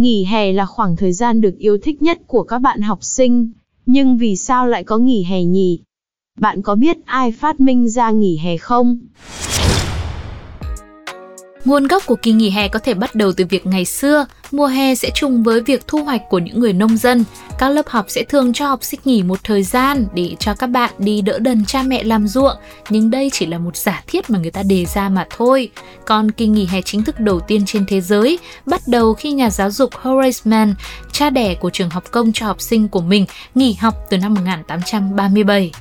Nghỉ hè là khoảng thời gian được yêu thích nhất của các bạn học sinh. Nhưng vì sao lại có nghỉ hè nhỉ? Bạn có biết ai phát minh ra nghỉ hè không? Nguồn gốc của kỳ nghỉ hè có thể bắt đầu từ việc ngày xưa, mùa hè sẽ trùng với việc thu hoạch của những người nông dân. Các lớp học sẽ thường cho học sinh nghỉ một thời gian để cho các bạn đi đỡ đần cha mẹ làm ruộng, nhưng đây chỉ là một giả thiết mà người ta đề ra mà thôi. Còn kỳ nghỉ hè chính thức đầu tiên trên thế giới bắt đầu khi nhà giáo dục Horace Mann, cha đẻ của trường học công cho học sinh của mình, nghỉ học từ năm 1837.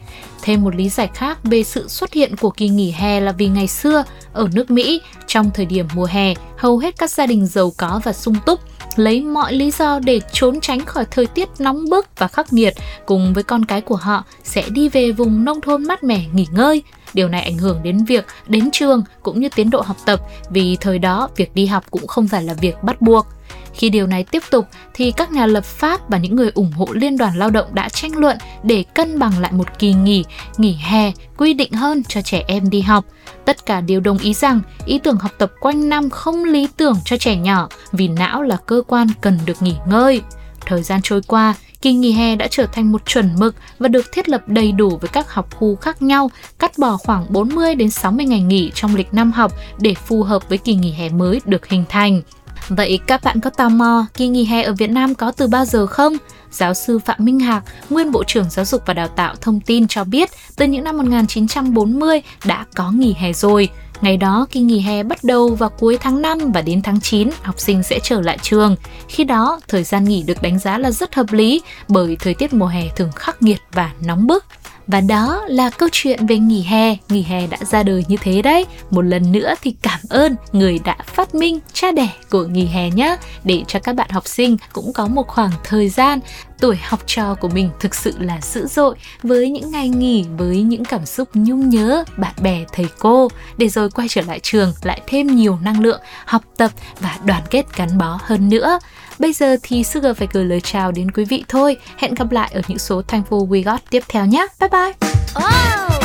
Thêm một lý giải khác về sự xuất hiện của kỳ nghỉ hè là vì ngày xưa, ở nước Mỹ, trong thời điểm mùa hè, hầu hết các gia đình giàu có và sung túc lấy mọi lý do để trốn tránh khỏi thời tiết nóng bức và khắc nghiệt cùng với con cái của họ sẽ đi về vùng nông thôn mát mẻ, nghỉ ngơi. Điều này ảnh hưởng đến việc đến trường cũng như tiến độ học tập vì thời đó, việc đi học cũng không phải là việc bắt buộc. Khi điều này tiếp tục thì các nhà lập pháp và những người ủng hộ Liên đoàn Lao động đã tranh luận để cân bằng lại một kỳ nghỉ, nghỉ hè quy định hơn cho trẻ em đi học. Tất cả đều đồng ý rằng ý tưởng học tập quanh năm không lý tưởng cho trẻ nhỏ vì não là cơ quan cần được nghỉ ngơi. Thời gian trôi qua, kỳ nghỉ hè đã trở thành một chuẩn mực và được thiết lập đầy đủ với các học khu khác nhau, cắt bỏ khoảng 40 đến 60 ngày nghỉ trong lịch năm học để phù hợp với kỳ nghỉ hè mới được hình thành. Vậy các bạn có tò mò kỳ nghỉ hè ở Việt Nam có từ bao giờ không? Giáo sư Phạm Minh Hạc, nguyên Bộ trưởng Giáo dục và Đào tạo thông tin cho biết từ những năm 1940 đã có nghỉ hè rồi. Ngày đó, kỳ nghỉ hè bắt đầu vào cuối tháng 5 và đến tháng 9, học sinh sẽ trở lại trường. Khi đó, thời gian nghỉ được đánh giá là rất hợp lý bởi thời tiết mùa hè thường khắc nghiệt và nóng bức. Và đó là câu chuyện về nghỉ hè, nghỉ hè đã ra đời như thế đấy. Một lần nữa thì cảm ơn người đã phát minh cha đẻ của nghỉ hè nhé, để cho các bạn học sinh cũng có một khoảng thời gian tuổi học trò của mình thực sự là dữ dội với những ngày nghỉ, với những cảm xúc nhung nhớ, bạn bè, thầy cô để rồi quay trở lại trường, lại thêm nhiều năng lượng, học tập và đoàn kết gắn bó hơn nữa Bây giờ thì Sugar phải gửi lời chào đến quý vị thôi. Hẹn gặp lại ở những số Thankful We Got tiếp theo nhé. Bye bye! Oh!